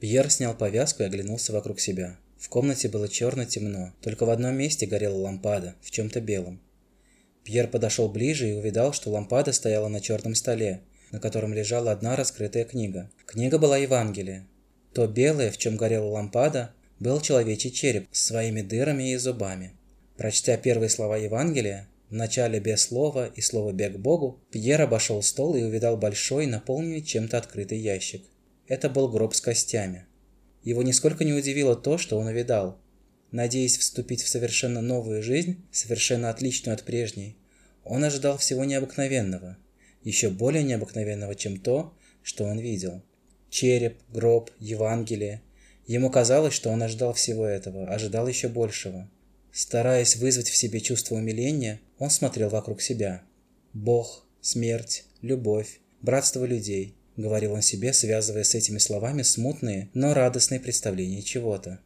Пьер снял повязку и оглянулся вокруг себя. В комнате было черно темно, только в одном месте горела лампада, в чем-то белом. Пьер подошел ближе и увидал, что лампада стояла на черном столе, на котором лежала одна раскрытая книга. Книга была Евангелие. То белое, в чем горела лампада, был человечий череп с своими дырами и зубами. Прочтя первые слова Евангелия, в начале без слова и слово «бег Богу», Пьер обошел стол и увидал большой, наполненный чем-то открытый ящик. Это был гроб с костями. Его нисколько не удивило то, что он увидал. Надеясь вступить в совершенно новую жизнь, совершенно отличную от прежней, он ожидал всего необыкновенного, еще более необыкновенного, чем то, что он видел. Череп, гроб, Евангелие. Ему казалось, что он ожидал всего этого, ожидал еще большего. Стараясь вызвать в себе чувство умиления, он смотрел вокруг себя. Бог, смерть, любовь, братство людей – говорил он себе, связывая с этими словами смутные, но радостные представления чего-то.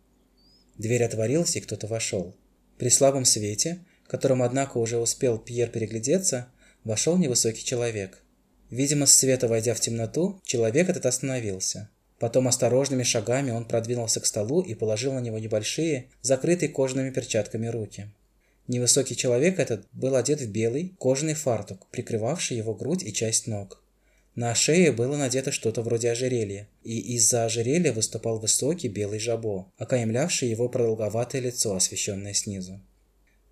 Дверь отворилась, и кто-то вошел. При слабом свете, которому, однако, уже успел Пьер переглядеться, вошел невысокий человек. Видимо, с света войдя в темноту, человек этот остановился. Потом осторожными шагами он продвинулся к столу и положил на него небольшие, закрытые кожаными перчатками руки. Невысокий человек этот был одет в белый кожаный фартук, прикрывавший его грудь и часть ног. На шее было надето что-то вроде ожерелья, и из-за ожерелья выступал высокий белый жабо, окаймлявший его продолговатое лицо, освещенное снизу.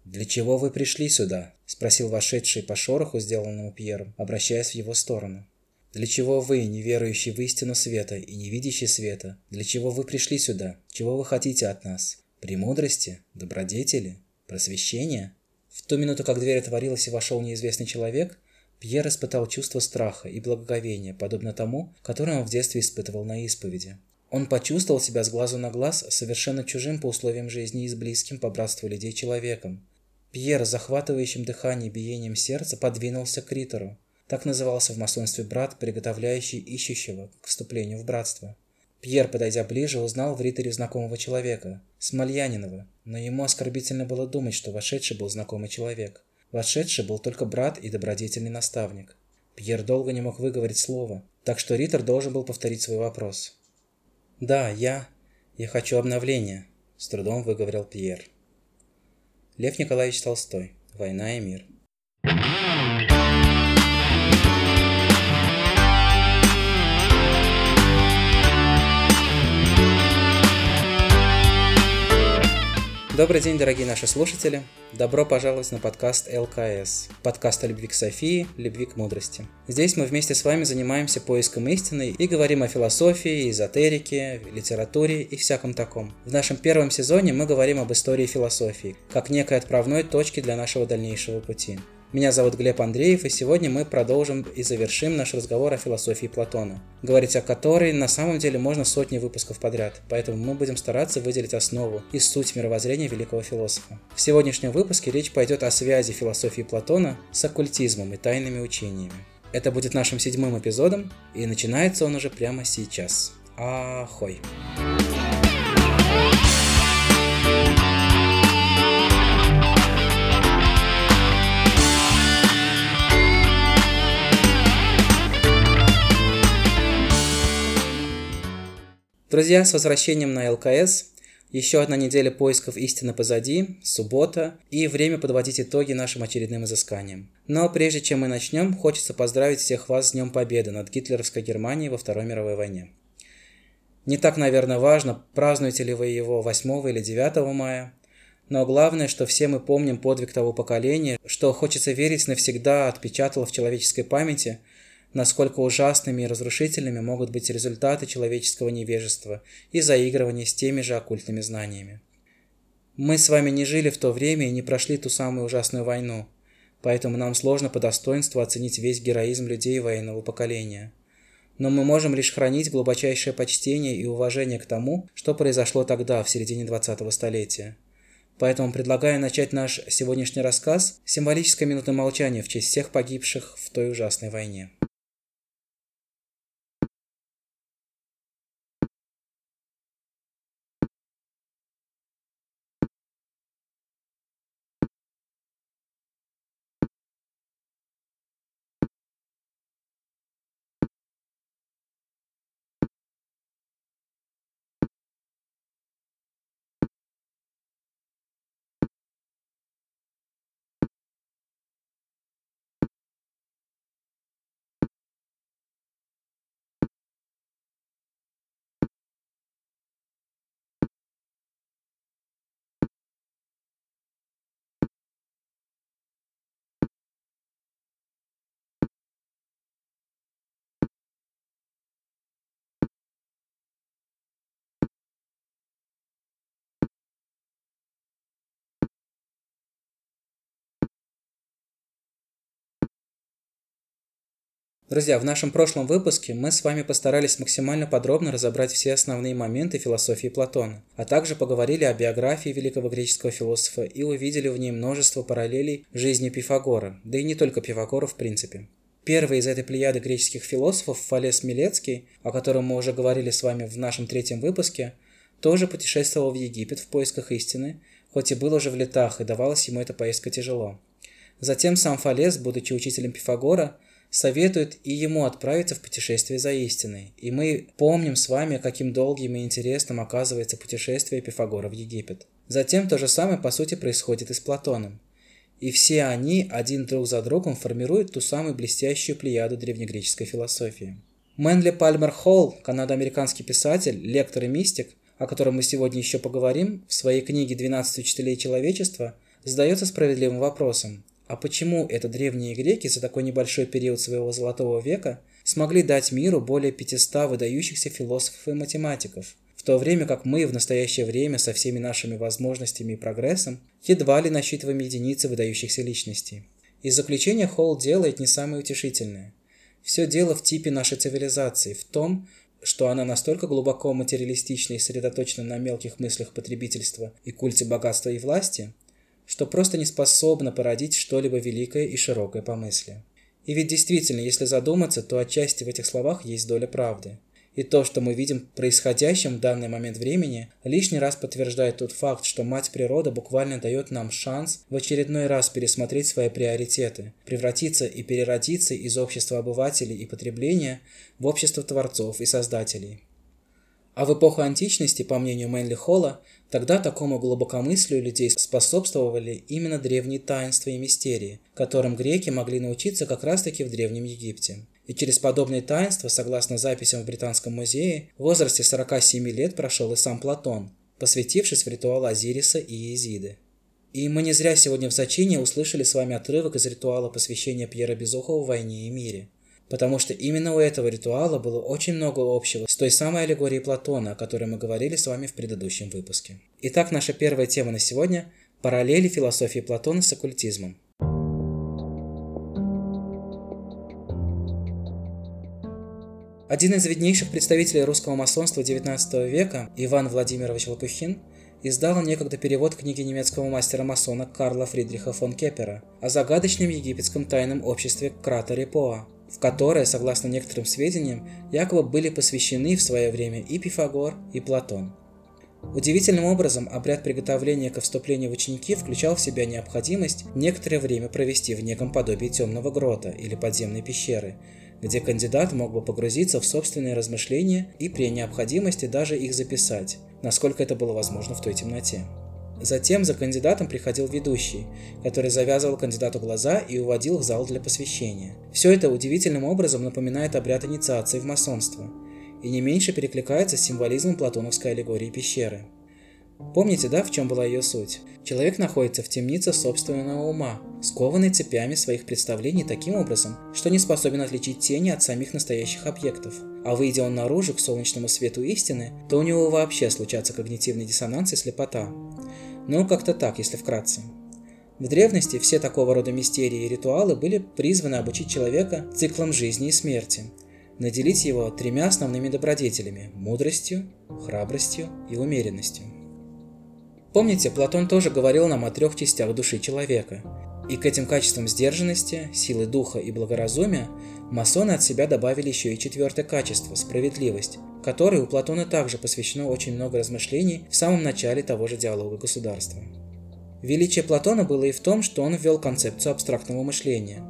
«Для чего вы пришли сюда?» – спросил вошедший по шороху, сделанному Пьером, обращаясь в его сторону. «Для чего вы, не верующий в истину света и не видящий света, для чего вы пришли сюда? Чего вы хотите от нас? Премудрости? Добродетели? Просвещения?» В ту минуту, как дверь отворилась и вошел неизвестный человек, Пьер испытал чувство страха и благоговения, подобно тому, которое он в детстве испытывал на исповеди. Он почувствовал себя с глазу на глаз совершенно чужим по условиям жизни и с близким по братству людей человеком. Пьер, захватывающим дыхание биением сердца, подвинулся к Ритору. Так назывался в масонстве брат, приготовляющий ищущего к вступлению в братство. Пьер, подойдя ближе, узнал в Риторе знакомого человека, Смольянинова, но ему оскорбительно было думать, что вошедший был знакомый человек. Вошедший был только брат и добродетельный наставник. Пьер долго не мог выговорить слово, так что Риттер должен был повторить свой вопрос. «Да, я... я хочу обновления», – с трудом выговорил Пьер. Лев Николаевич Толстой. «Война и мир». Добрый день, дорогие наши слушатели. Добро пожаловать на подкаст ЛКС. Подкаст о любви к Софии, любви к мудрости. Здесь мы вместе с вами занимаемся поиском истины и говорим о философии, эзотерике, литературе и всяком таком. В нашем первом сезоне мы говорим об истории философии, как некой отправной точки для нашего дальнейшего пути. Меня зовут Глеб Андреев, и сегодня мы продолжим и завершим наш разговор о философии Платона, говорить о которой на самом деле можно сотни выпусков подряд, поэтому мы будем стараться выделить основу и суть мировоззрения великого философа. В сегодняшнем выпуске речь пойдет о связи философии Платона с оккультизмом и тайными учениями. Это будет нашим седьмым эпизодом, и начинается он уже прямо сейчас. Ахой! Друзья, с возвращением на ЛКС. Еще одна неделя поисков истины позади, суббота, и время подводить итоги нашим очередным изысканиям. Но прежде чем мы начнем, хочется поздравить всех вас с Днем Победы над гитлеровской Германией во Второй мировой войне. Не так, наверное, важно, празднуете ли вы его 8 или 9 мая, но главное, что все мы помним подвиг того поколения, что хочется верить навсегда отпечатало в человеческой памяти – насколько ужасными и разрушительными могут быть результаты человеческого невежества и заигрывания с теми же оккультными знаниями. Мы с вами не жили в то время и не прошли ту самую ужасную войну, поэтому нам сложно по достоинству оценить весь героизм людей военного поколения. Но мы можем лишь хранить глубочайшее почтение и уважение к тому, что произошло тогда, в середине 20-го столетия. Поэтому предлагаю начать наш сегодняшний рассказ символической минуты молчания в честь всех погибших в той ужасной войне. Друзья, в нашем прошлом выпуске мы с вами постарались максимально подробно разобрать все основные моменты философии Платона, а также поговорили о биографии великого греческого философа и увидели в ней множество параллелей жизни Пифагора, да и не только Пифагора в принципе. Первый из этой плеяды греческих философов, Фалес Милецкий, о котором мы уже говорили с вами в нашем третьем выпуске, тоже путешествовал в Египет в поисках истины, хоть и был уже в летах, и давалась ему эта поездка тяжело. Затем сам Фалес, будучи учителем Пифагора, советует и ему отправиться в путешествие за истиной. И мы помним с вами, каким долгим и интересным оказывается путешествие Пифагора в Египет. Затем то же самое, по сути, происходит и с Платоном. И все они один друг за другом формируют ту самую блестящую плеяду древнегреческой философии. Мэнли Пальмер Холл, канадо-американский писатель, лектор и мистик, о котором мы сегодня еще поговорим, в своей книге «12 учителей человечества» задается справедливым вопросом, а почему это древние греки за такой небольшой период своего золотого века смогли дать миру более 500 выдающихся философов и математиков, в то время как мы в настоящее время со всеми нашими возможностями и прогрессом едва ли насчитываем единицы выдающихся личностей. Из заключения Холл делает не самое утешительное. Все дело в типе нашей цивилизации, в том, что она настолько глубоко материалистична и сосредоточена на мелких мыслях потребительства и культе богатства и власти, что просто не способна породить что-либо великое и широкое по мысли. И ведь действительно, если задуматься, то отчасти в этих словах есть доля правды. И то, что мы видим происходящим в данный момент времени, лишний раз подтверждает тот факт, что мать природа буквально дает нам шанс в очередной раз пересмотреть свои приоритеты, превратиться и переродиться из общества обывателей и потребления в общество творцов и создателей. А в эпоху античности, по мнению Мэнли Холла, тогда такому глубокомыслию людей способствовали именно древние таинства и мистерии, которым греки могли научиться как раз-таки в Древнем Египте. И через подобные таинства, согласно записям в Британском музее, в возрасте 47 лет прошел и сам Платон, посвятившись в ритуал Азириса и Изиды. И мы не зря сегодня в зачине услышали с вами отрывок из ритуала посвящения Пьера Безухова «Войне и мире», потому что именно у этого ритуала было очень много общего с той самой аллегорией Платона, о которой мы говорили с вами в предыдущем выпуске. Итак, наша первая тема на сегодня – параллели философии Платона с оккультизмом. Один из виднейших представителей русского масонства XIX века, Иван Владимирович Лопухин, издал некогда перевод книги немецкого мастера-масона Карла Фридриха фон Кеппера о загадочном египетском тайном обществе Кратере Поа, в которое, согласно некоторым сведениям, якобы были посвящены в свое время и Пифагор, и Платон. Удивительным образом обряд приготовления ко вступлению в ученики включал в себя необходимость некоторое время провести в неком подобии темного грота или подземной пещеры, где кандидат мог бы погрузиться в собственные размышления и при необходимости даже их записать, насколько это было возможно в той темноте. Затем за кандидатом приходил ведущий, который завязывал кандидату глаза и уводил в зал для посвящения. Все это удивительным образом напоминает обряд инициации в масонство и не меньше перекликается с символизмом платоновской аллегории пещеры. Помните, да, в чем была ее суть? Человек находится в темнице собственного ума, скованный цепями своих представлений таким образом, что не способен отличить тени от самих настоящих объектов. А выйдя он наружу к солнечному свету истины, то у него вообще случатся когнитивный диссонанс и слепота. Ну, как-то так, если вкратце. В древности все такого рода мистерии и ритуалы были призваны обучить человека циклам жизни и смерти, наделить его тремя основными добродетелями – мудростью, храбростью и умеренностью. Помните, Платон тоже говорил нам о трех частях души человека. И к этим качествам сдержанности, силы духа и благоразумия масоны от себя добавили еще и четвертое качество – справедливость, которой у Платона также посвящено очень много размышлений в самом начале того же диалога государства. Величие Платона было и в том, что он ввел концепцию абстрактного мышления.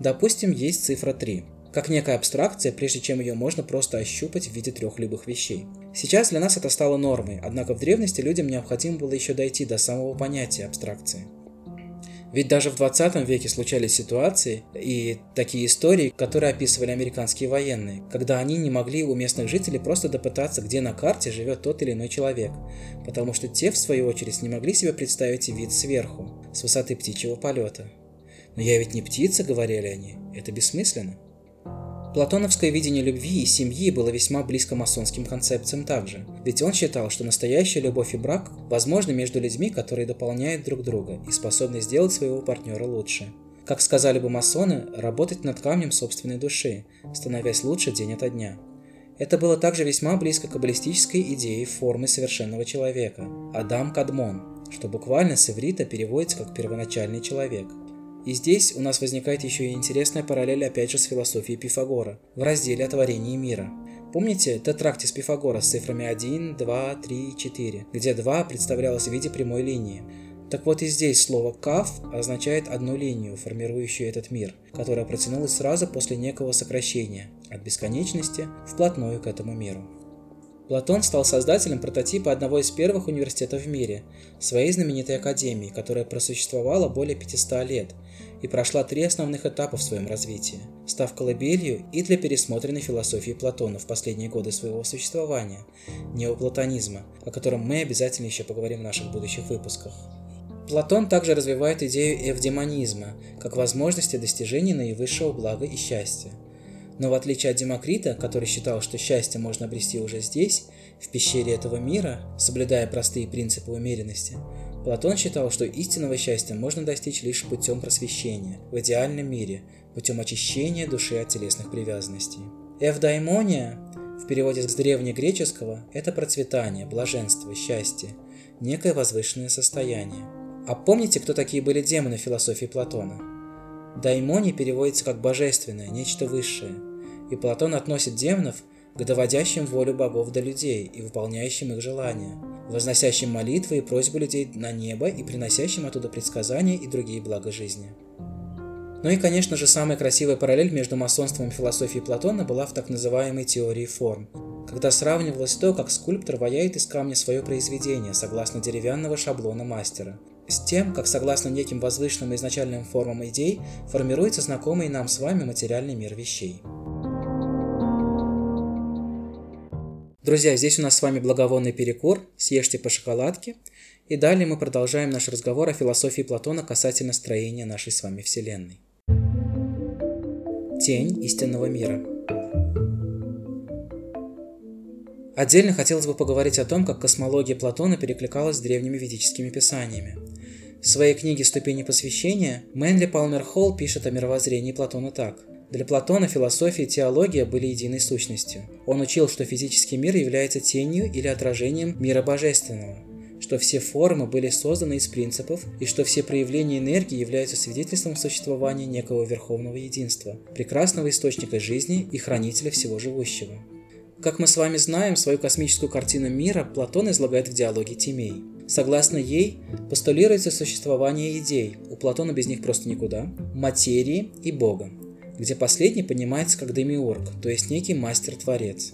Допустим, есть цифра 3, как некая абстракция, прежде чем ее можно просто ощупать в виде трех любых вещей. Сейчас для нас это стало нормой, однако в древности людям необходимо было еще дойти до самого понятия абстракции – ведь даже в 20 веке случались ситуации и такие истории, которые описывали американские военные, когда они не могли у местных жителей просто допытаться, где на карте живет тот или иной человек, потому что те, в свою очередь, не могли себе представить вид сверху, с высоты птичьего полета. «Но я ведь не птица», — говорили они, — «это бессмысленно». Платоновское видение любви и семьи было весьма близко масонским концепциям также, ведь он считал, что настоящая любовь и брак возможны между людьми, которые дополняют друг друга и способны сделать своего партнера лучше. как сказали бы масоны, работать над камнем собственной души, становясь лучше день ото дня. Это было также весьма близко к каббалистической идее формы совершенного человека – Адам Кадмон, что буквально с иврита переводится как «первоначальный человек». И здесь у нас возникает еще и интересная параллель опять же с философией Пифагора в разделе о творении мира. Помните тетрактис Пифагора с цифрами 1, 2, 3, 4, где 2 представлялось в виде прямой линии. Так вот и здесь слово «кав» означает одну линию, формирующую этот мир, которая протянулась сразу после некого сокращения от бесконечности вплотную к этому миру. Платон стал создателем прототипа одного из первых университетов в мире, своей знаменитой академии, которая просуществовала более 500 лет и прошла три основных этапа в своем развитии, став колыбелью и для пересмотренной философии Платона в последние годы своего существования, неоплатонизма, о котором мы обязательно еще поговорим в наших будущих выпусках. Платон также развивает идею эвдемонизма, как возможности достижения наивысшего блага и счастья – но в отличие от Демокрита, который считал, что счастье можно обрести уже здесь, в пещере этого мира, соблюдая простые принципы умеренности, Платон считал, что истинного счастья можно достичь лишь путем просвещения, в идеальном мире, путем очищения души от телесных привязанностей. Эвдаймония, в переводе с древнегреческого, это процветание, блаженство, счастье, некое возвышенное состояние. А помните, кто такие были демоны в философии Платона? Даймони переводится как «божественное», «нечто высшее», и Платон относит демонов к доводящим волю богов до людей и выполняющим их желания, возносящим молитвы и просьбы людей на небо и приносящим оттуда предсказания и другие блага жизни. Ну и, конечно же, самая красивая параллель между масонством и философией Платона была в так называемой теории форм, когда сравнивалось то, как скульптор ваяет из камня свое произведение согласно деревянного шаблона мастера, с тем, как согласно неким возвышенным изначальным формам идей формируется знакомый нам с вами материальный мир вещей. Друзья, здесь у нас с вами благовонный перекур, съешьте по шоколадке. И далее мы продолжаем наш разговор о философии Платона касательно строения нашей с вами Вселенной. Тень истинного мира. Отдельно хотелось бы поговорить о том, как космология Платона перекликалась с древними ведическими писаниями. В своей книге «Ступени посвящения» Мэнли Палмер Холл пишет о мировоззрении Платона так – для Платона философия и теология были единой сущностью. Он учил, что физический мир является тенью или отражением мира божественного, что все формы были созданы из принципов и что все проявления энергии являются свидетельством существования некого верховного единства, прекрасного источника жизни и хранителя всего живущего. Как мы с вами знаем, свою космическую картину мира Платон излагает в диалоге Тимей. Согласно ей, постулируется существование идей, у Платона без них просто никуда, материи и Бога где последний понимается как демиург, то есть некий мастер-творец.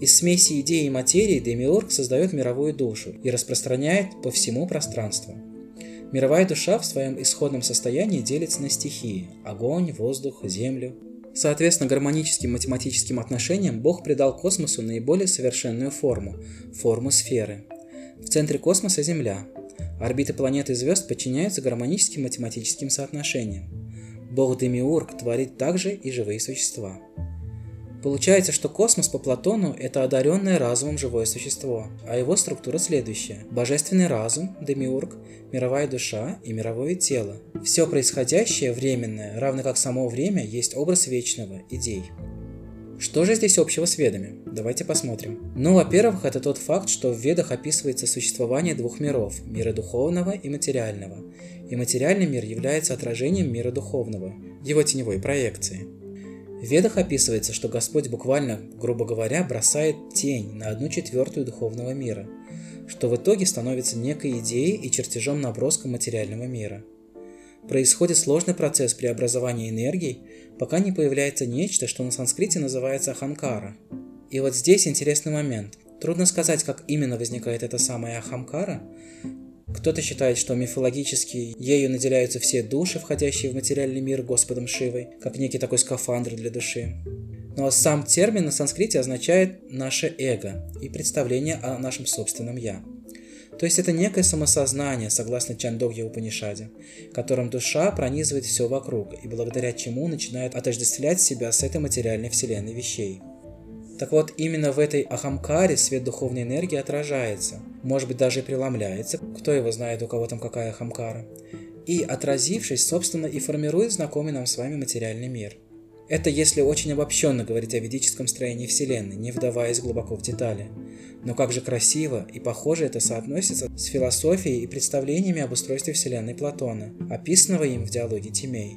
Из смеси идеи и материи демиург создает мировую душу и распространяет по всему пространству. Мировая душа в своем исходном состоянии делится на стихии – огонь, воздух, землю. Соответственно, гармоническим математическим отношениям Бог придал космосу наиболее совершенную форму – форму сферы. В центре космоса – Земля. Орбиты планет и звезд подчиняются гармоническим математическим соотношениям. Бог Демиург творит также и живые существа. Получается, что космос по Платону – это одаренное разумом живое существо, а его структура следующая. Божественный разум, демиург, мировая душа и мировое тело. Все происходящее временное, равно как само время, есть образ вечного, идей. Что же здесь общего с ведами? Давайте посмотрим. Ну, во-первых, это тот факт, что в ведах описывается существование двух миров – мира духовного и материального – и материальный мир является отражением мира духовного, его теневой проекции. В Ведах описывается, что Господь буквально, грубо говоря, бросает тень на одну четвертую духовного мира, что в итоге становится некой идеей и чертежом наброска материального мира. Происходит сложный процесс преобразования энергий, пока не появляется нечто, что на санскрите называется ахамкара. И вот здесь интересный момент. Трудно сказать, как именно возникает эта самая ахамкара, кто-то считает, что мифологически ею наделяются все души, входящие в материальный мир Господом Шивой, как некий такой скафандр для души. Но сам термин на санскрите означает «наше эго» и представление о нашем собственном «я». То есть это некое самосознание, согласно Чандогья Упанишаде, которым душа пронизывает все вокруг и благодаря чему начинает отождествлять себя с этой материальной вселенной вещей. Так вот, именно в этой ахамкаре свет духовной энергии отражается, может быть даже и преломляется, кто его знает, у кого там какая ахамкара. и, отразившись, собственно, и формирует знакомый нам с вами материальный мир. Это если очень обобщенно говорить о ведическом строении Вселенной, не вдаваясь глубоко в детали. Но как же красиво и похоже это соотносится с философией и представлениями об устройстве Вселенной Платона, описанного им в диалоге Тимей.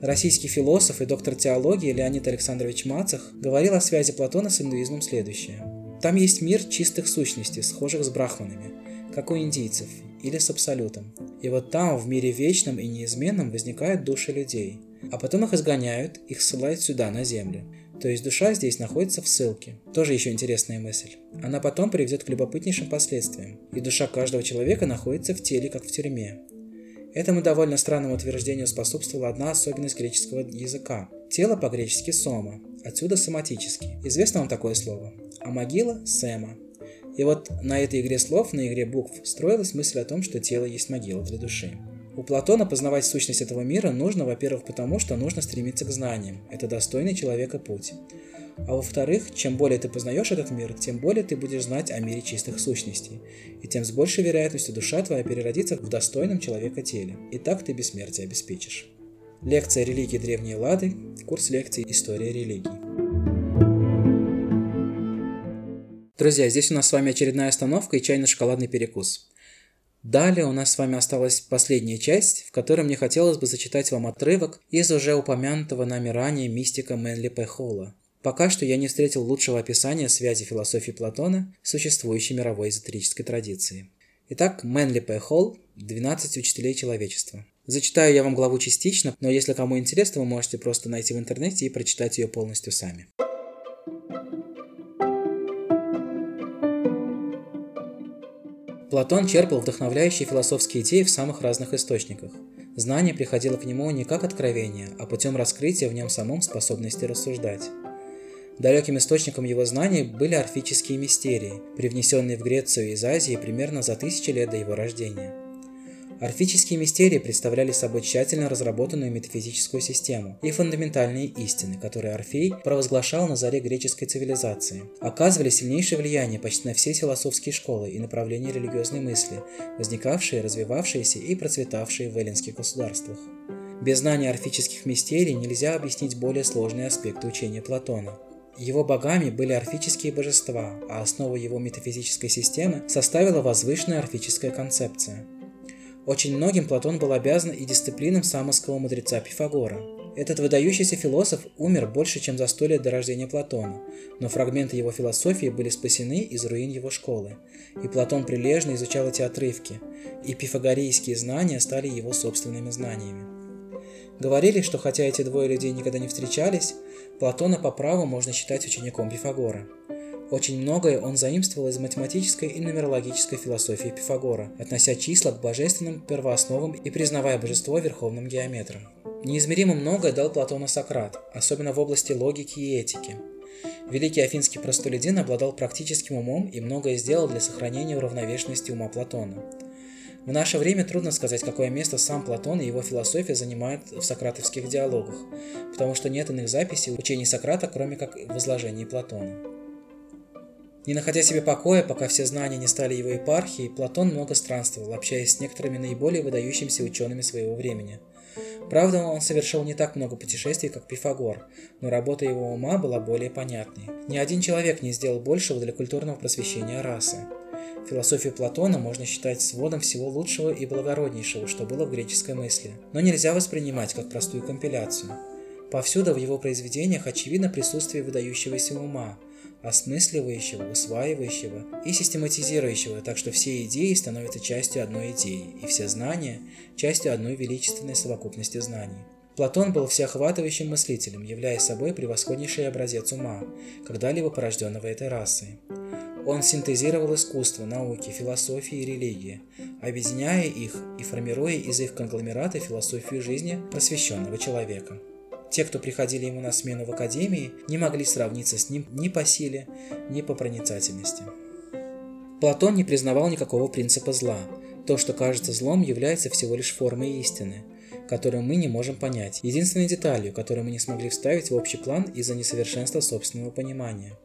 Российский философ и доктор теологии Леонид Александрович Мацах говорил о связи Платона с индуизмом следующее. Там есть мир чистых сущностей, схожих с брахманами, как у индийцев, или с абсолютом. И вот там, в мире вечном и неизменном, возникают души людей. А потом их изгоняют, их ссылают сюда, на землю. То есть душа здесь находится в ссылке. Тоже еще интересная мысль. Она потом приведет к любопытнейшим последствиям. И душа каждого человека находится в теле, как в тюрьме. Этому довольно странному утверждению способствовала одна особенность греческого языка. Тело по-гречески «сома», отсюда «соматический». Известно вам такое слово? А могила – «сема». И вот на этой игре слов, на игре букв, строилась мысль о том, что тело есть могила для души. У Платона познавать сущность этого мира нужно, во-первых, потому что нужно стремиться к знаниям. Это достойный человека путь. А во-вторых, чем более ты познаешь этот мир, тем более ты будешь знать о мире чистых сущностей. И тем с большей вероятностью душа твоя переродится в достойном человека теле. И так ты бессмертие обеспечишь. Лекция религии древней Лады, курс лекций История религии. Друзья, здесь у нас с вами очередная остановка и чайно-шоколадный перекус. Далее у нас с вами осталась последняя часть, в которой мне хотелось бы зачитать вам отрывок из уже упомянутого нами ранее мистика Мэнли П. Холла. Пока что я не встретил лучшего описания связи философии Платона с существующей мировой эзотерической традицией. Итак, Мэнли П. Холл «12 учителей человечества». Зачитаю я вам главу частично, но если кому интересно, вы можете просто найти в интернете и прочитать ее полностью сами. Платон черпал вдохновляющие философские идеи в самых разных источниках. Знание приходило к нему не как откровение, а путем раскрытия в нем самом способности рассуждать. Далеким источником его знаний были орфические мистерии, привнесенные в Грецию из Азии примерно за тысячи лет до его рождения – Орфические мистерии представляли собой тщательно разработанную метафизическую систему и фундаментальные истины, которые Орфей провозглашал на заре греческой цивилизации, оказывали сильнейшее влияние почти на все философские школы и направления религиозной мысли, возникавшие, развивавшиеся и процветавшие в эллинских государствах. Без знания орфических мистерий нельзя объяснить более сложные аспекты учения Платона. Его богами были орфические божества, а основу его метафизической системы составила возвышенная орфическая концепция – очень многим Платон был обязан и дисциплинам самосского мудреца Пифагора. Этот выдающийся философ умер больше, чем за сто лет до рождения Платона, но фрагменты его философии были спасены из руин его школы, и Платон прилежно изучал эти отрывки, и пифагорейские знания стали его собственными знаниями. Говорили, что хотя эти двое людей никогда не встречались, Платона по праву можно считать учеником Пифагора – очень многое он заимствовал из математической и нумерологической философии Пифагора, относя числа к божественным первоосновам и признавая божество верховным геометром. Неизмеримо многое дал Платону Сократ, особенно в области логики и этики. Великий афинский простолюдин обладал практическим умом и многое сделал для сохранения уравновешенности ума Платона. В наше время трудно сказать, какое место сам Платон и его философия занимают в сократовских диалогах, потому что нет иных записей учений Сократа, кроме как в изложении Платона. Не находя себе покоя, пока все знания не стали его епархией, Платон много странствовал, общаясь с некоторыми наиболее выдающимися учеными своего времени. Правда, он совершил не так много путешествий, как Пифагор, но работа его ума была более понятной. Ни один человек не сделал большего для культурного просвещения расы. Философию Платона можно считать сводом всего лучшего и благороднейшего, что было в греческой мысли, но нельзя воспринимать как простую компиляцию. Повсюду в его произведениях очевидно присутствие выдающегося ума – осмысливающего, усваивающего и систематизирующего, так что все идеи становятся частью одной идеи, и все знания – частью одной величественной совокупности знаний. Платон был всеохватывающим мыслителем, являясь собой превосходнейший образец ума, когда-либо порожденного этой расой. Он синтезировал искусство, науки, философии и религии, объединяя их и формируя из их конгломерата философию жизни просвещенного человека. Те, кто приходили ему на смену в академии, не могли сравниться с ним ни по силе, ни по проницательности. Платон не признавал никакого принципа зла. То, что кажется злом, является всего лишь формой истины, которую мы не можем понять, единственной деталью, которую мы не смогли вставить в общий план из-за несовершенства собственного понимания.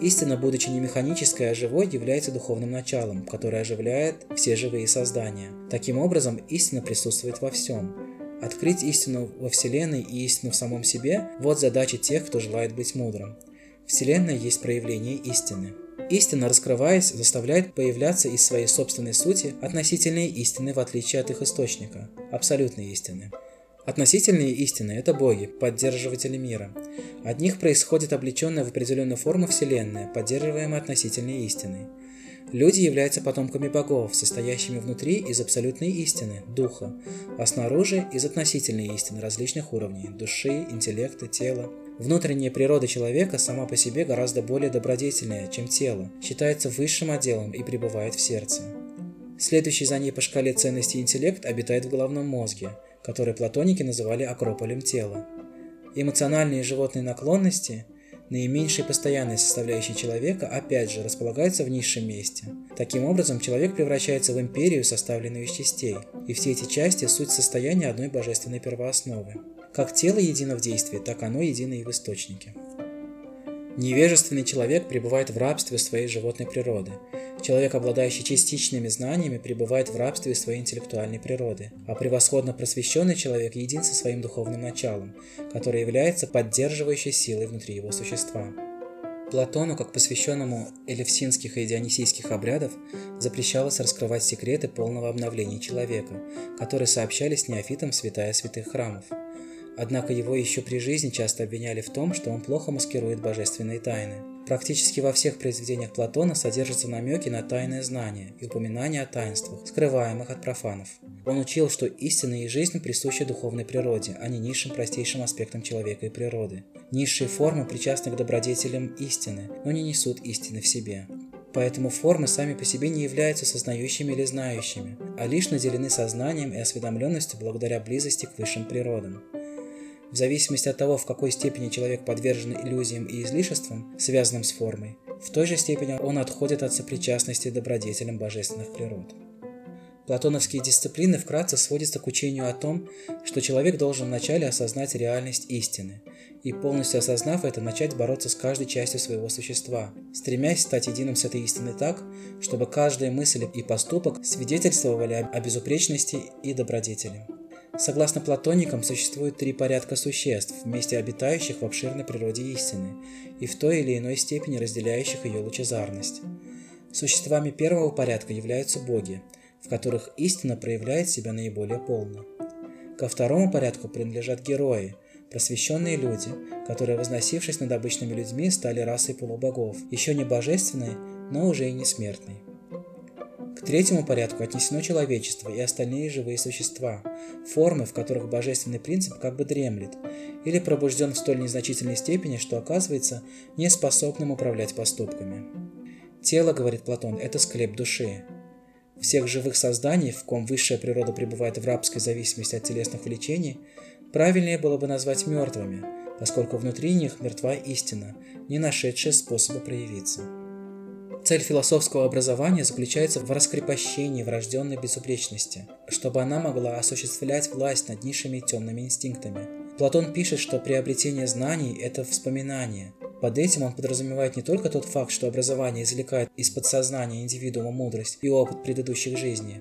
Истина, будучи не механической, а живой, является духовным началом, которое оживляет все живые создания. Таким образом, истина присутствует во всем. Открыть истину во Вселенной и истину в самом себе – вот задача тех, кто желает быть мудрым. Вселенная есть проявление истины. Истина, раскрываясь, заставляет появляться из своей собственной сути относительные истины в отличие от их источника – абсолютной истины. Относительные истины – это боги, поддерживатели мира. От них происходит облеченная в определенную форму Вселенная, поддерживаемая относительной истиной. Люди являются потомками богов, состоящими внутри из абсолютной истины, духа, а снаружи из относительной истины различных уровней – души, интеллекта, тела. Внутренняя природа человека сама по себе гораздо более добродетельная, чем тело, считается высшим отделом и пребывает в сердце. Следующий за ней по шкале ценностей интеллект обитает в головном мозге – который платоники называли акрополем тела. Эмоциональные животные наклонности, наименьшей постоянной составляющей человека, опять же располагаются в низшем месте. Таким образом, человек превращается в империю, составленную из частей, и все эти части – суть состояния одной божественной первоосновы. Как тело едино в действии, так оно едино и в источнике. Невежественный человек пребывает в рабстве своей животной природы. Человек, обладающий частичными знаниями, пребывает в рабстве своей интеллектуальной природы, а превосходно просвещенный человек един со своим духовным началом, которое является поддерживающей силой внутри его существа. Платону, как посвященному элевсинских и дионисийских обрядов, запрещалось раскрывать секреты полного обновления человека, которые сообщались неофитам святая святых храмов – Однако его еще при жизни часто обвиняли в том, что он плохо маскирует божественные тайны. Практически во всех произведениях Платона содержатся намеки на тайное знание и упоминания о таинствах, скрываемых от профанов. Он учил, что истина и жизнь присущи духовной природе, а не низшим простейшим аспектам человека и природы. Низшие формы причастны к добродетелям истины, но не несут истины в себе. Поэтому формы сами по себе не являются сознающими или знающими, а лишь наделены сознанием и осведомленностью благодаря близости к высшим природам. В зависимости от того, в какой степени человек подвержен иллюзиям и излишествам, связанным с формой, в той же степени он отходит от сопричастности добродетелям божественных природ. Платоновские дисциплины вкратце сводятся к учению о том, что человек должен вначале осознать реальность истины и, полностью осознав это, начать бороться с каждой частью своего существа, стремясь стать единым с этой истиной так, чтобы каждая мысль и поступок свидетельствовали о безупречности и добродетели. Согласно платоникам, существует три порядка существ, вместе обитающих в обширной природе истины и в той или иной степени разделяющих ее лучезарность. Существами первого порядка являются боги, в которых истина проявляет себя наиболее полно. Ко второму порядку принадлежат герои, просвещенные люди, которые, возносившись над обычными людьми, стали расой полубогов, еще не божественной, но уже и не смертной. К третьему порядку отнесено человечество и остальные живые существа, формы, в которых божественный принцип как бы дремлет, или пробужден в столь незначительной степени, что оказывается неспособным управлять поступками. Тело, говорит Платон, это склеп души. Всех живых созданий, в ком высшая природа пребывает в рабской зависимости от телесных влечений, правильнее было бы назвать мертвыми, поскольку внутри них мертва истина, не нашедшая способа проявиться. Цель философского образования заключается в раскрепощении врожденной безупречности, чтобы она могла осуществлять власть над низшими темными инстинктами. Платон пишет, что приобретение знаний – это вспоминание. Под этим он подразумевает не только тот факт, что образование извлекает из подсознания индивидуума мудрость и опыт предыдущих жизней.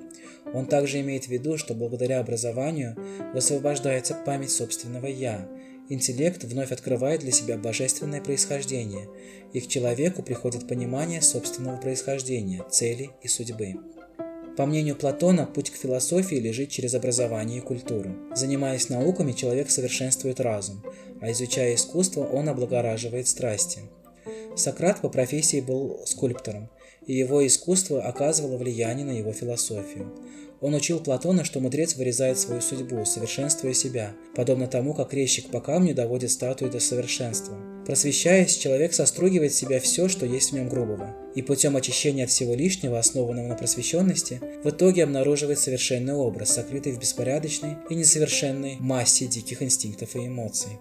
Он также имеет в виду, что благодаря образованию высвобождается память собственного «я», Интеллект вновь открывает для себя божественное происхождение, и к человеку приходит понимание собственного происхождения, цели и судьбы. По мнению Платона, путь к философии лежит через образование и культуру. Занимаясь науками, человек совершенствует разум, а изучая искусство, он облагораживает страсти. Сократ по профессии был скульптором, и его искусство оказывало влияние на его философию. Он учил Платона, что мудрец вырезает свою судьбу, совершенствуя себя, подобно тому, как резчик по камню доводит статую до совершенства. Просвещаясь, человек состругивает в себя все, что есть в нем грубого, и путем очищения от всего лишнего, основанного на просвещенности, в итоге обнаруживает совершенный образ, сокрытый в беспорядочной и несовершенной массе диких инстинктов и эмоций.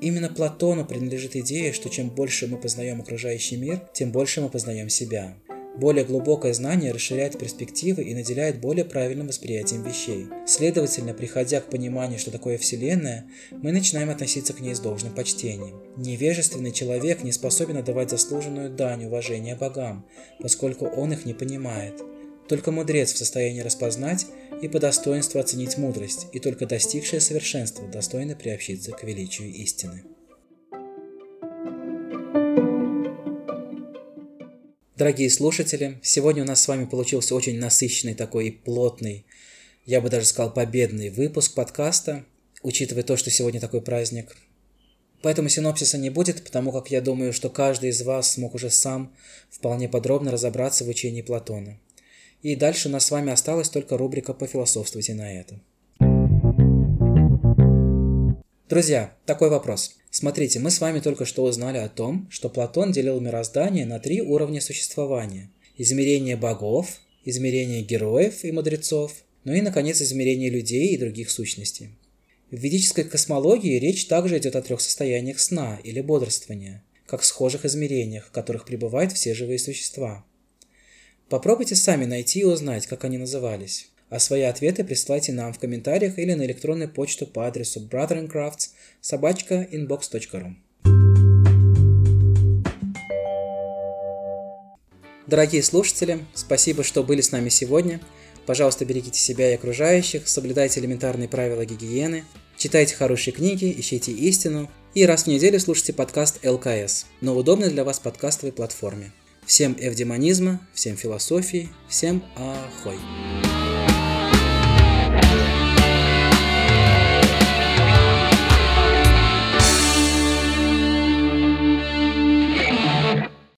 Именно Платону принадлежит идея, что чем больше мы познаем окружающий мир, тем больше мы познаем себя. Более глубокое знание расширяет перспективы и наделяет более правильным восприятием вещей. Следовательно, приходя к пониманию, что такое Вселенная, мы начинаем относиться к ней с должным почтением. Невежественный человек не способен отдавать заслуженную дань уважения богам, поскольку он их не понимает. Только мудрец в состоянии распознать и по достоинству оценить мудрость, и только достигшее совершенства достойно приобщиться к величию истины. Дорогие слушатели, сегодня у нас с вами получился очень насыщенный такой и плотный, я бы даже сказал, победный выпуск подкаста, учитывая то, что сегодня такой праздник. Поэтому синопсиса не будет, потому как я думаю, что каждый из вас смог уже сам вполне подробно разобраться в учении Платона. И дальше у нас с вами осталась только рубрика «Пофилософствуйте на это». Друзья, такой вопрос. Смотрите, мы с вами только что узнали о том, что Платон делил мироздание на три уровня существования. Измерение богов, измерение героев и мудрецов, ну и, наконец, измерение людей и других сущностей. В ведической космологии речь также идет о трех состояниях сна или бодрствования, как схожих измерениях, в которых пребывают все живые существа. Попробуйте сами найти и узнать, как они назывались а свои ответы присылайте нам в комментариях или на электронную почту по адресу brotherandcrafts. Дорогие слушатели, спасибо, что были с нами сегодня. Пожалуйста, берегите себя и окружающих, соблюдайте элементарные правила гигиены, читайте хорошие книги, ищите истину и раз в неделю слушайте подкаст ЛКС на удобной для вас подкастовой платформе. Всем эвдемонизма, всем философии, всем ахой!